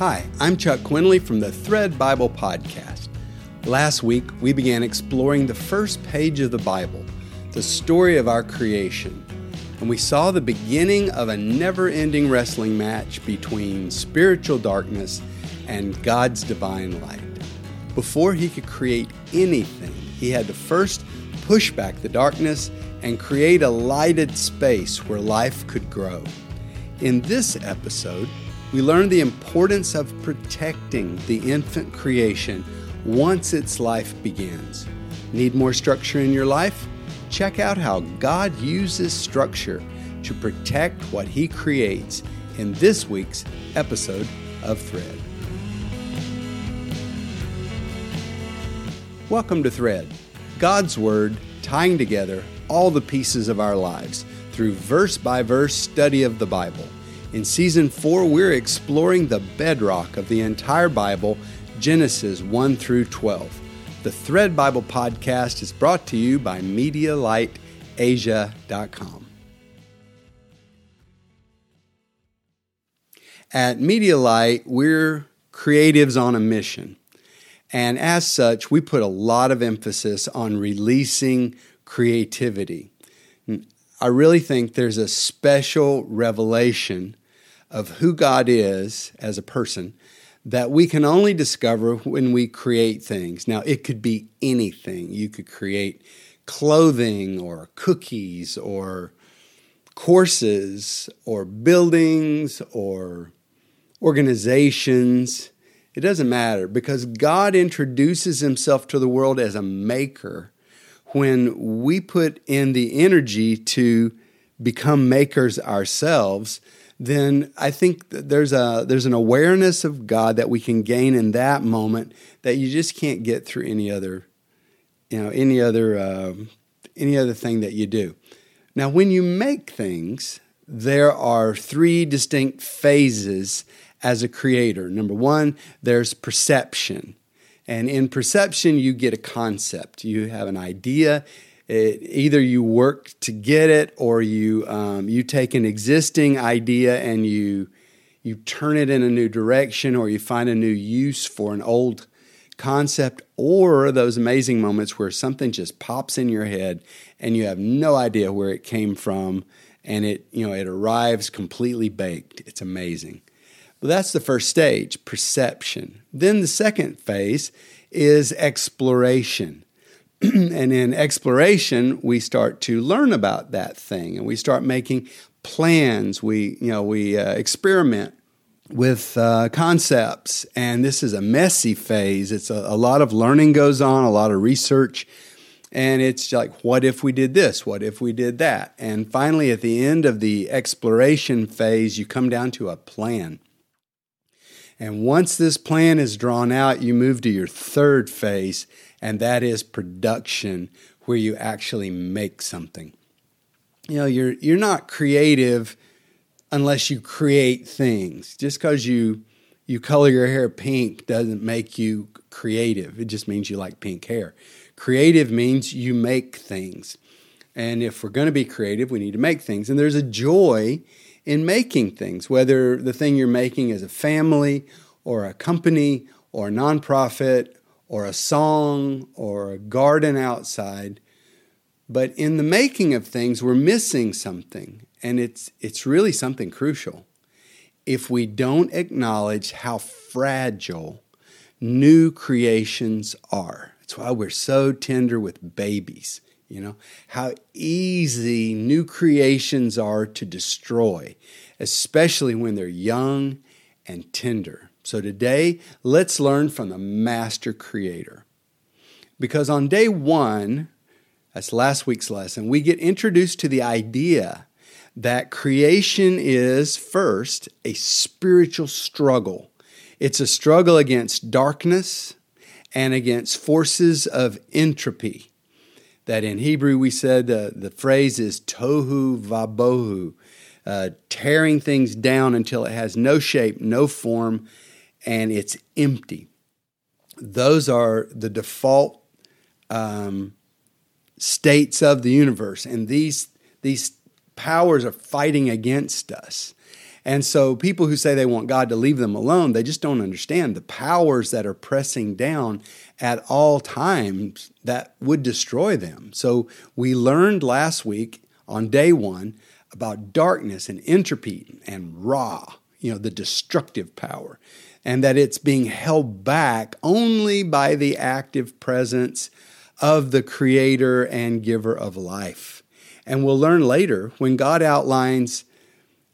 Hi, I'm Chuck Quinley from the Thread Bible Podcast. Last week, we began exploring the first page of the Bible, the story of our creation, and we saw the beginning of a never ending wrestling match between spiritual darkness and God's divine light. Before he could create anything, he had to first push back the darkness and create a lighted space where life could grow. In this episode, we learn the importance of protecting the infant creation once its life begins. Need more structure in your life? Check out how God uses structure to protect what He creates in this week's episode of Thread. Welcome to Thread, God's Word tying together all the pieces of our lives through verse by verse study of the Bible. In season four, we're exploring the bedrock of the entire Bible, Genesis 1 through 12. The Thread Bible podcast is brought to you by MediaLightAsia.com. At MediaLight, we're creatives on a mission. And as such, we put a lot of emphasis on releasing creativity. I really think there's a special revelation of who God is as a person that we can only discover when we create things. Now, it could be anything. You could create clothing or cookies or courses or buildings or organizations. It doesn't matter because God introduces himself to the world as a maker when we put in the energy to become makers ourselves then I think there's a there's an awareness of God that we can gain in that moment that you just can't get through any other you know any other uh, any other thing that you do. Now, when you make things, there are three distinct phases as a creator. Number one, there's perception. And in perception, you get a concept. You have an idea, it, either you work to get it or you um, you take an existing idea and you you turn it in a new direction or you find a new use for an old concept or those amazing moments where something just pops in your head and you have no idea where it came from and it you know it arrives completely baked. It's amazing. But that's the first stage perception. Then the second phase is exploration and in exploration, we start to learn about that thing and we start making plans. We, you know, we uh, experiment with uh, concepts. And this is a messy phase. It's a, a lot of learning goes on, a lot of research. And it's like, what if we did this? What if we did that? And finally, at the end of the exploration phase, you come down to a plan. And once this plan is drawn out, you move to your third phase, and that is production, where you actually make something. You know, you're you're not creative unless you create things. Just because you you color your hair pink doesn't make you creative. It just means you like pink hair. Creative means you make things. And if we're going to be creative, we need to make things. And there's a joy in making things, whether the thing you're making is a family or a company or a nonprofit or a song or a garden outside. But in the making of things, we're missing something, and it's, it's really something crucial. If we don't acknowledge how fragile new creations are, that's why we're so tender with babies. You know, how easy new creations are to destroy, especially when they're young and tender. So today, let's learn from the master creator. Because on day one, that's last week's lesson, we get introduced to the idea that creation is first a spiritual struggle. It's a struggle against darkness and against forces of entropy that in Hebrew we said uh, the phrase is tohu vabohu, uh, tearing things down until it has no shape, no form, and it's empty. Those are the default um, states of the universe, and these these powers are fighting against us. And so people who say they want God to leave them alone, they just don't understand the powers that are pressing down at all times that would destroy them. So we learned last week on day one about darkness and entropy and Ra, you know, the destructive power, and that it's being held back only by the active presence of the creator and giver of life. And we'll learn later when God outlines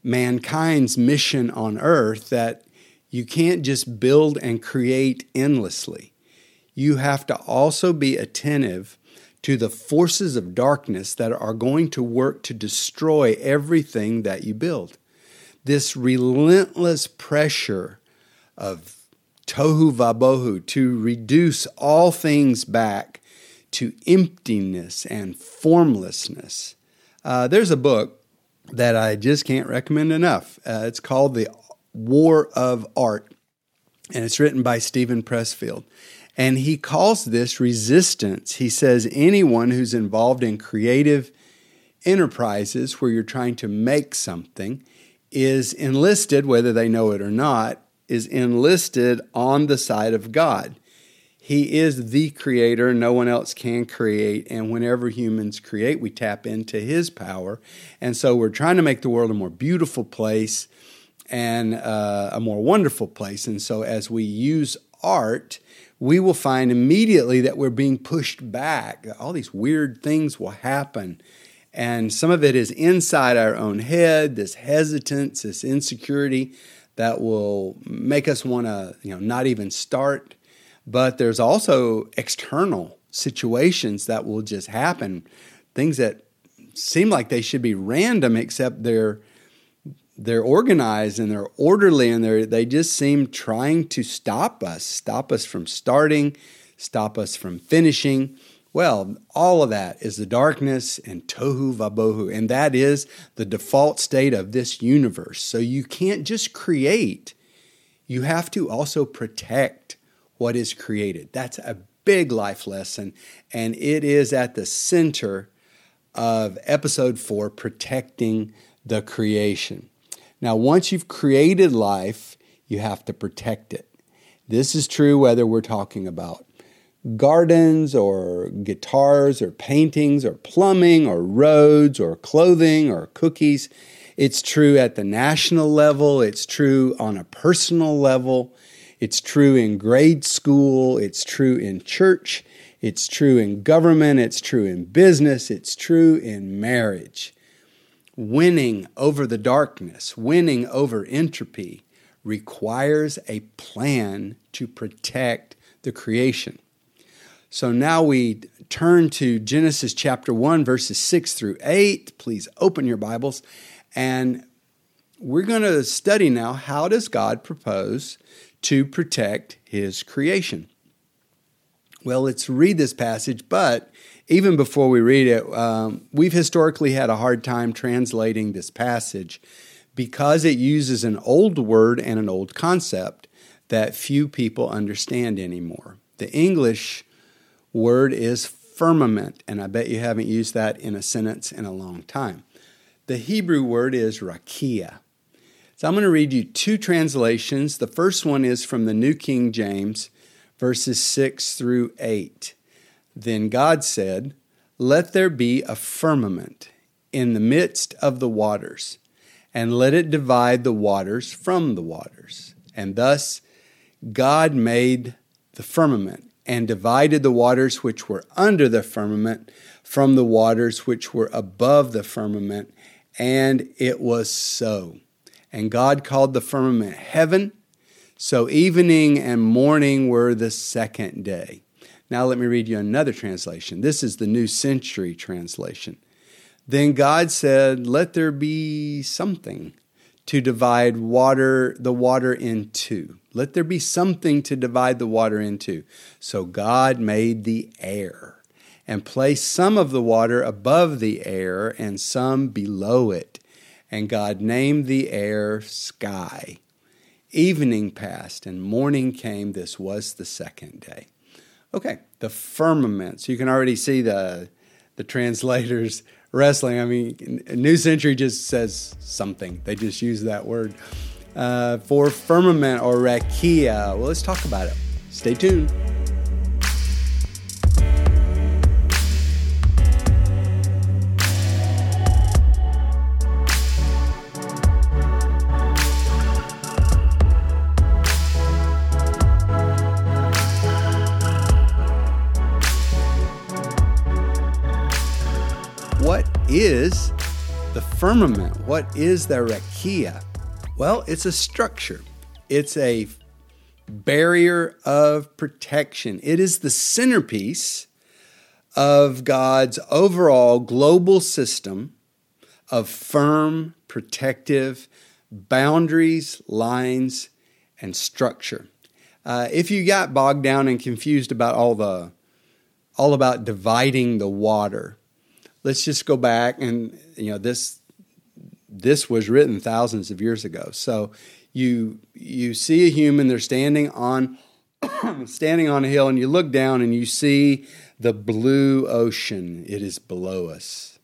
mankind's mission on earth that you can't just build and create endlessly. You have to also be attentive to the forces of darkness that are going to work to destroy everything that you build. This relentless pressure of tohu vabohu to reduce all things back to emptiness and formlessness. Uh, there's a book that I just can't recommend enough. Uh, it's called The War of Art, and it's written by Steven Pressfield. And he calls this resistance. He says anyone who's involved in creative enterprises where you're trying to make something is enlisted, whether they know it or not, is enlisted on the side of God. He is the creator. No one else can create. And whenever humans create, we tap into his power. And so we're trying to make the world a more beautiful place and uh, a more wonderful place. And so as we use art, we will find immediately that we're being pushed back. All these weird things will happen. And some of it is inside our own head, this hesitance, this insecurity that will make us want to, you know, not even start. But there's also external situations that will just happen, things that seem like they should be random, except they're they're organized and they're orderly and they they just seem trying to stop us, stop us from starting, stop us from finishing. Well, all of that is the darkness and tohu vabohu, and that is the default state of this universe. So you can't just create, you have to also protect what is created. That's a big life lesson, and it is at the center of episode four protecting the creation. Now, once you've created life, you have to protect it. This is true whether we're talking about gardens or guitars or paintings or plumbing or roads or clothing or cookies. It's true at the national level, it's true on a personal level, it's true in grade school, it's true in church, it's true in government, it's true in business, it's true in marriage. Winning over the darkness, winning over entropy, requires a plan to protect the creation. So now we turn to Genesis chapter 1, verses 6 through 8. Please open your Bibles. And we're going to study now how does God propose to protect his creation? Well, let's read this passage, but even before we read it, um, we've historically had a hard time translating this passage because it uses an old word and an old concept that few people understand anymore. The English word is firmament, and I bet you haven't used that in a sentence in a long time. The Hebrew word is rakia. So I'm going to read you two translations. The first one is from the New King James, verses 6 through 8. Then God said, Let there be a firmament in the midst of the waters, and let it divide the waters from the waters. And thus God made the firmament and divided the waters which were under the firmament from the waters which were above the firmament. And it was so. And God called the firmament heaven. So evening and morning were the second day. Now let me read you another translation. This is the New Century Translation. Then God said, Let there be something to divide water, the water into. Let there be something to divide the water into. So God made the air and placed some of the water above the air and some below it. And God named the air sky. Evening passed and morning came. This was the second day. Okay, the firmament. So you can already see the the translators wrestling. I mean, New Century just says something. They just use that word. Uh, for firmament or rakia, well, let's talk about it. Stay tuned. is the firmament? What is the rakia? Well, it's a structure, it's a barrier of protection. It is the centerpiece of God's overall global system of firm, protective boundaries, lines, and structure. Uh, if you got bogged down and confused about all the all about dividing the water, let's just go back and you know this this was written thousands of years ago. So you you see a human, they're standing on standing on a hill, and you look down and you see the blue ocean. It is below us.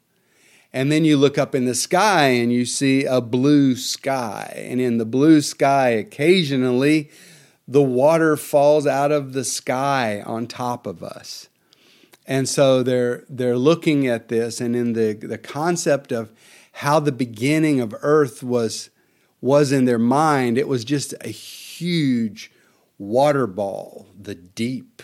And then you look up in the sky and you see a blue sky. And in the blue sky, occasionally, the water falls out of the sky on top of us. And so they're they're looking at this and in the, the concept of how the beginning of earth was was in their mind, it was just a huge water ball, the deep.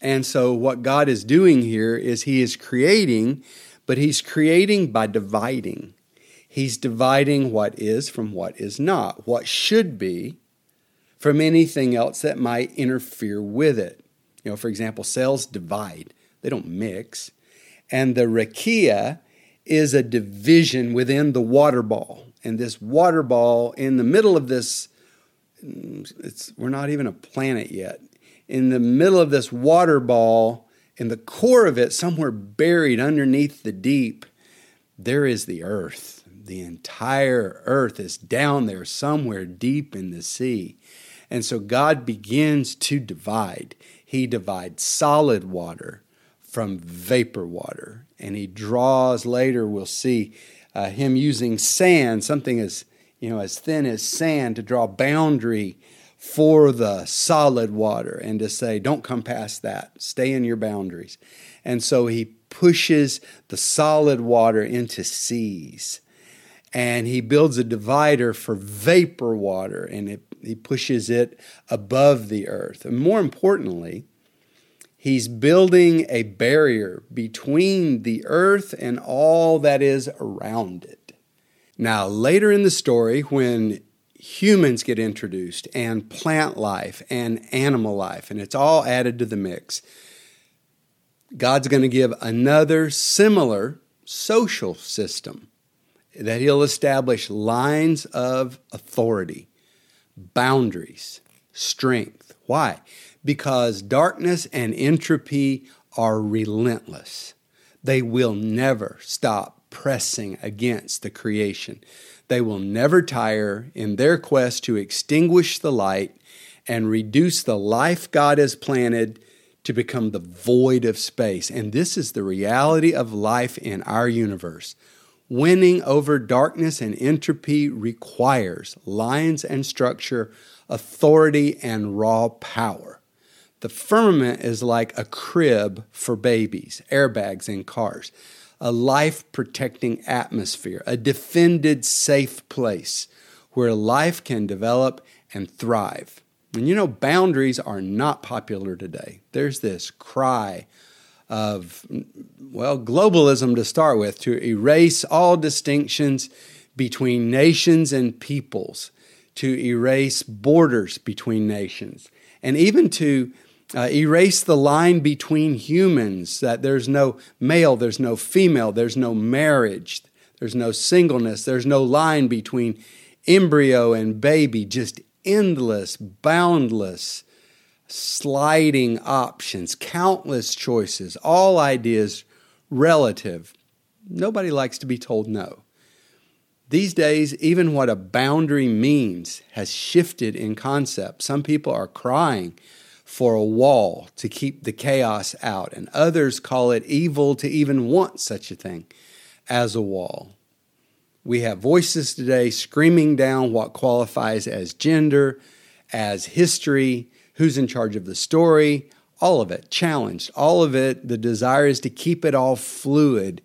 And so what God is doing here is he is creating, but he's creating by dividing. He's dividing what is from what is not, what should be from anything else that might interfere with it. You know, for example, cells divide. They don't mix. And the rakia is a division within the water ball. And this water ball in the middle of this, it's, we're not even a planet yet. In the middle of this water ball, in the core of it, somewhere buried underneath the deep, there is the earth. The entire earth is down there somewhere deep in the sea. And so God begins to divide. He divides solid water from vapor water. And he draws later, we'll see uh, him using sand, something as you know as thin as sand, to draw boundary for the solid water and to say, don't come past that. Stay in your boundaries. And so he pushes the solid water into seas. And he builds a divider for vapor water and it, he pushes it above the earth. And more importantly, He's building a barrier between the earth and all that is around it. Now, later in the story, when humans get introduced, and plant life and animal life, and it's all added to the mix, God's going to give another similar social system that He'll establish lines of authority, boundaries, strength. Why? Because darkness and entropy are relentless. They will never stop pressing against the creation. They will never tire in their quest to extinguish the light and reduce the life God has planted to become the void of space. And this is the reality of life in our universe. Winning over darkness and entropy requires lines and structure, authority, and raw power. The firmament is like a crib for babies, airbags in cars, a life protecting atmosphere, a defended safe place where life can develop and thrive. And you know, boundaries are not popular today. There's this cry of, well, globalism to start with, to erase all distinctions between nations and peoples, to erase borders between nations, and even to uh, erase the line between humans, that there's no male, there's no female, there's no marriage, there's no singleness, there's no line between embryo and baby, just endless, boundless, sliding options, countless choices, all ideas relative. Nobody likes to be told no. These days, even what a boundary means has shifted in concept. Some people are crying for a wall to keep the chaos out, and others call it evil to even want such a thing. as a wall. We have voices today screaming down what qualifies as gender, as history, who's in charge of the story, all of it challenged. All of it, the desire is to keep it all fluid.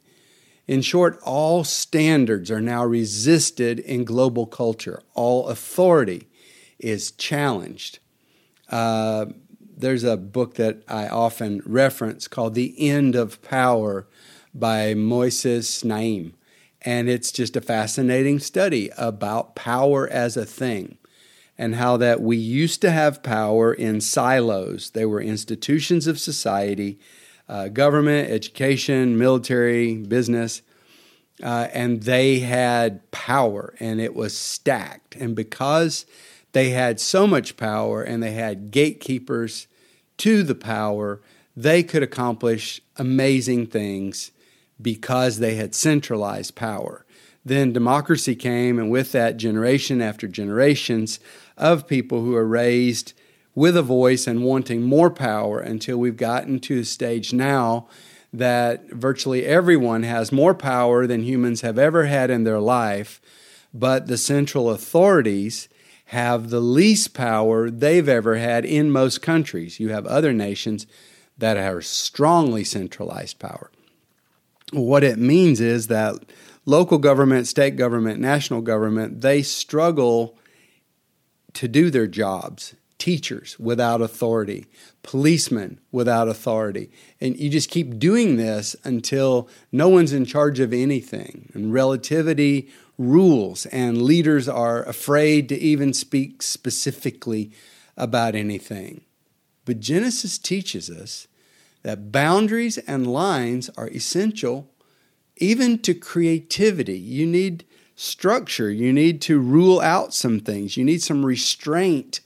In short, all standards are now resisted in global culture. All authority is challenged. Uh, there's a book that I often reference called The End of Power by Moises Naim. And it's just a fascinating study about power as a thing and how that we used to have power in silos. They were institutions of society, uh, government, education, military, business, uh, and they had power and it was stacked. And because they had so much power and they had gatekeepers to the power, they could accomplish amazing things because they had centralized power. Then democracy came, and with that, generation after generations of people who are raised with a voice and wanting more power until we've gotten to a stage now that virtually everyone has more power than humans have ever had in their life, but the central authorities have the least power they've ever had in most countries. You have other nations that have strongly centralized power. What it means is that local government, state government, national government, they struggle to do their jobs. Teachers without authority, policemen without authority. And you just keep doing this until no one's in charge of anything. And relativity rules, and leaders are afraid to even speak specifically about anything. But Genesis teaches us that boundaries and lines are essential even to creativity. You need structure, you need to rule out some things, you need some restraint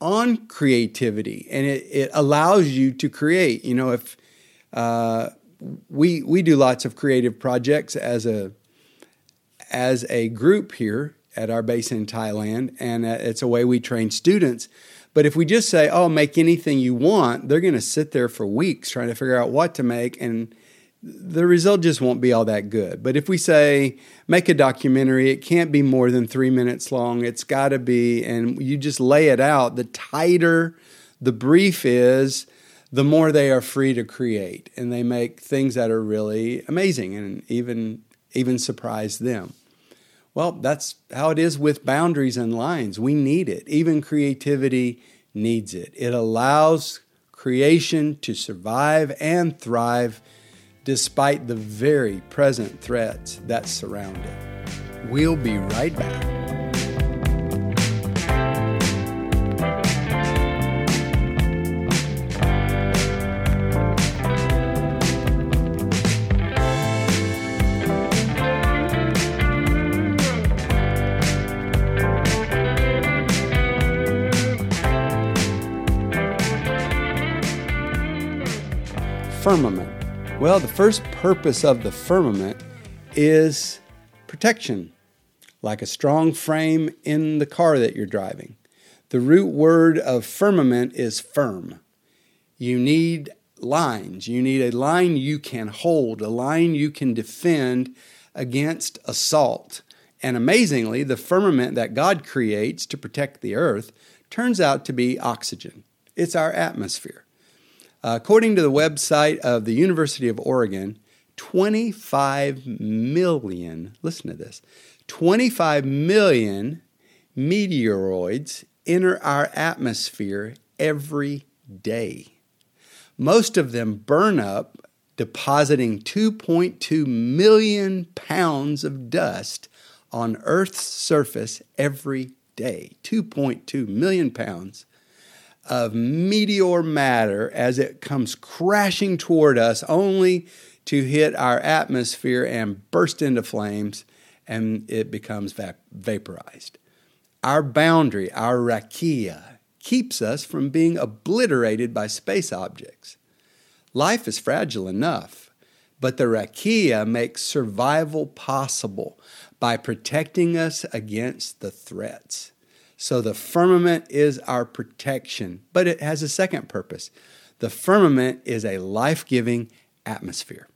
on creativity, and it, it allows you to create. You know, if uh, we we do lots of creative projects as a as a group here at our base in Thailand, and uh, it's a way we train students. But if we just say, "Oh, make anything you want," they're going to sit there for weeks trying to figure out what to make, and the result just won't be all that good. But if we say, make a documentary, it can't be more than three minutes long, it's got to be, and you just lay it out, the tighter the brief is, the more they are free to create. And they make things that are really amazing and even, even surprise them. Well, that's how it is with boundaries and lines. We need it. Even creativity needs it. It allows creation to survive and thrive despite the very present threats that surround it. We'll be right back. Firmament. Well, the first purpose of the firmament is protection, like a strong frame in the car that you're driving. The root word of firmament is firm. You need lines. You need a line you can hold, a line you can defend against assault. And amazingly, the firmament that God creates to protect the earth turns out to be oxygen. It's our atmosphere. According to the website of the University of Oregon, 25 million, listen to this, 25 million meteoroids enter our atmosphere every day. Most of them burn up, depositing 2.2 million pounds of dust on Earth's surface every day. 2.2 million pounds of meteor matter as it comes crashing toward us, only to hit our atmosphere and burst into flames, and it becomes vap- vaporized. Our boundary, our rakia, keeps us from being obliterated by space objects. Life is fragile enough, but the rakia makes survival possible by protecting us against the threats. So the firmament is our protection, but it has a second purpose. The firmament is a life giving atmosphere,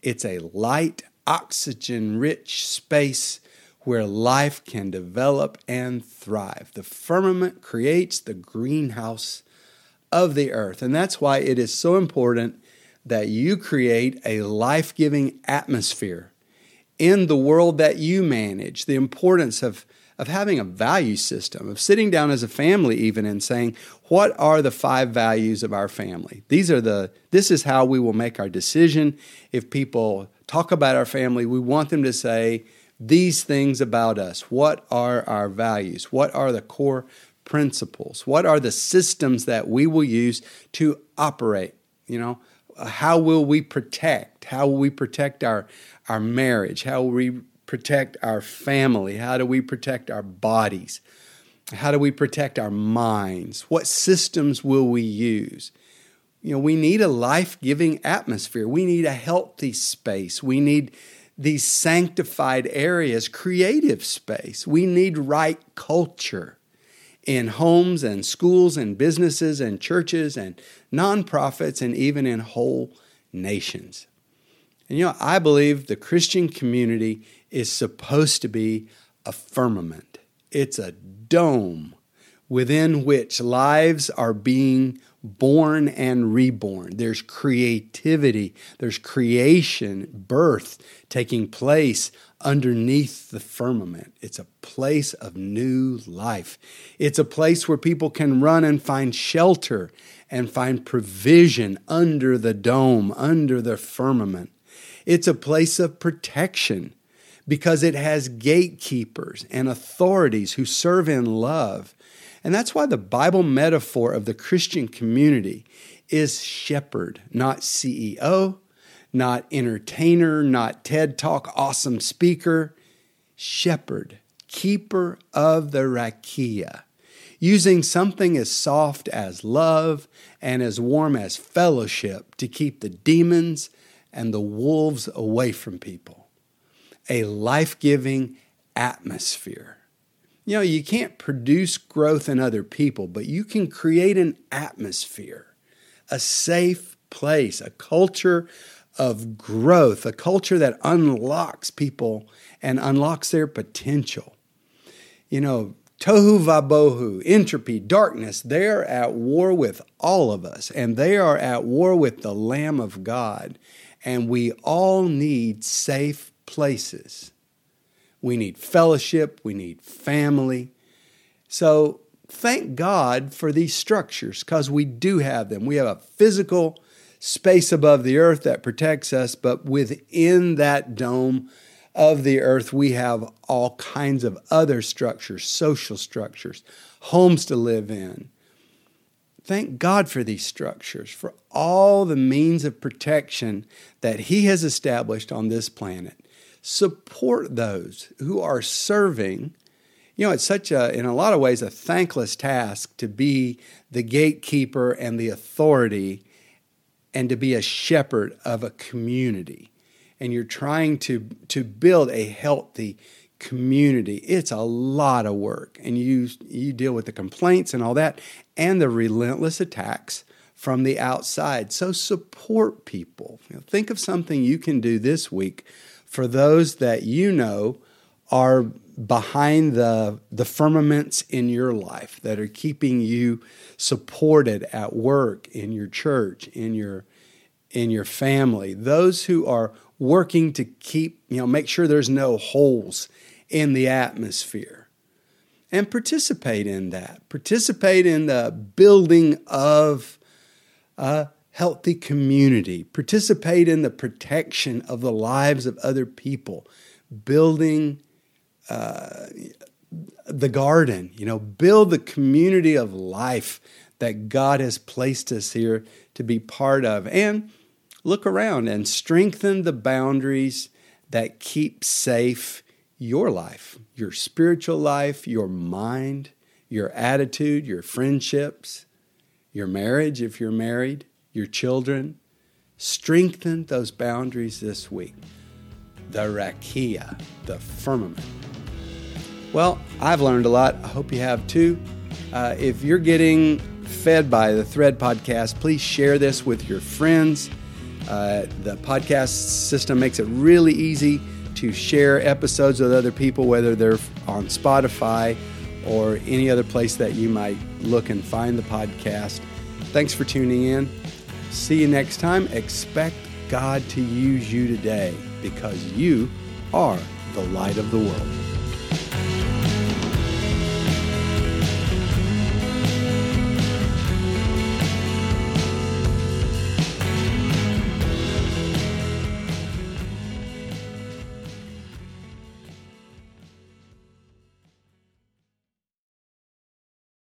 it's a light oxygen rich space where life can develop and thrive. The firmament creates the greenhouse of the earth. And that's why it is so important that you create a life giving atmosphere in the world that you manage. The importance of, of having a value system, of sitting down as a family, even and saying, what are the five values of our family? These are the, this is how we will make our decision. If people talk about our family, we want them to say, these things about us. What are our values? What are the core principles? What are the systems that we will use to operate? You know, how will we protect? How will we protect our, our marriage? How will we protect our family? How do we protect our bodies? How do we protect our minds? What systems will we use? You know, we need a life giving atmosphere. We need a healthy space. We need these sanctified areas, creative space. We need right culture in homes and schools and businesses and churches and nonprofits and even in whole nations. And you know, I believe the Christian community is supposed to be a firmament, it's a dome within which lives are being born and reborn. There's creativity, there's creation, birth taking place underneath the firmament. It's a place of new life. It's a place where people can run and find shelter and find provision under the dome, under the firmament. It's a place of protection because it has gatekeepers and authorities who serve in love and that's why the Bible metaphor of the Christian community is shepherd, not CEO, not entertainer, not TED Talk awesome speaker. Shepherd, keeper of the rakia, using something as soft as love and as warm as fellowship to keep the demons and the wolves away from people. A life giving atmosphere you know, you can't produce growth in other people, but you can create an atmosphere, a safe place, a culture of growth, a culture that unlocks people and unlocks their potential. You know, tohu vabohu, entropy, darkness, they're at war with all of us, and they are at war with the Lamb of God. And we all need safe places we need fellowship. We need family. So thank God for these structures because we do have them. We have a physical space above the earth that protects us, but within that dome of the earth, we have all kinds of other structures, social structures, homes to live in. Thank God for these structures, for all the means of protection that He has established on this planet support those who are serving. You know, it's such a, in a lot of ways, a thankless task to be the gatekeeper and the authority and to be a shepherd of a community. And you're trying to, to build a healthy community. It's a lot of work. And you, you deal with the complaints and all that and the relentless attacks from the outside. So support people. You know, think of something you can do this week for those that you know are behind the, the firmaments in your life that are keeping you supported at work, in your church, in your in your family. Those who are working to keep, you know, make sure there's no holes in the atmosphere. And participate in that. Participate in the building of a healthy community, participate in the protection of the lives of other people, building uh, the garden, you know, build the community of life that God has placed us here to be part of. And look around and strengthen the boundaries that keep safe your life, your spiritual life, your mind, your attitude, your friendships, your marriage if you're married your children. Strengthen those boundaries this week. The rakia, the firmament. Well, I've learned a lot. I hope you have too. Uh, if you're getting fed by the Thread podcast, please share this with your friends. Uh, the podcast system makes it really easy to share episodes with other people, whether they're on Spotify or any other place that you might look and find the podcast. Thanks for tuning in. See you next time. Expect God to use you today because you are the light of the world.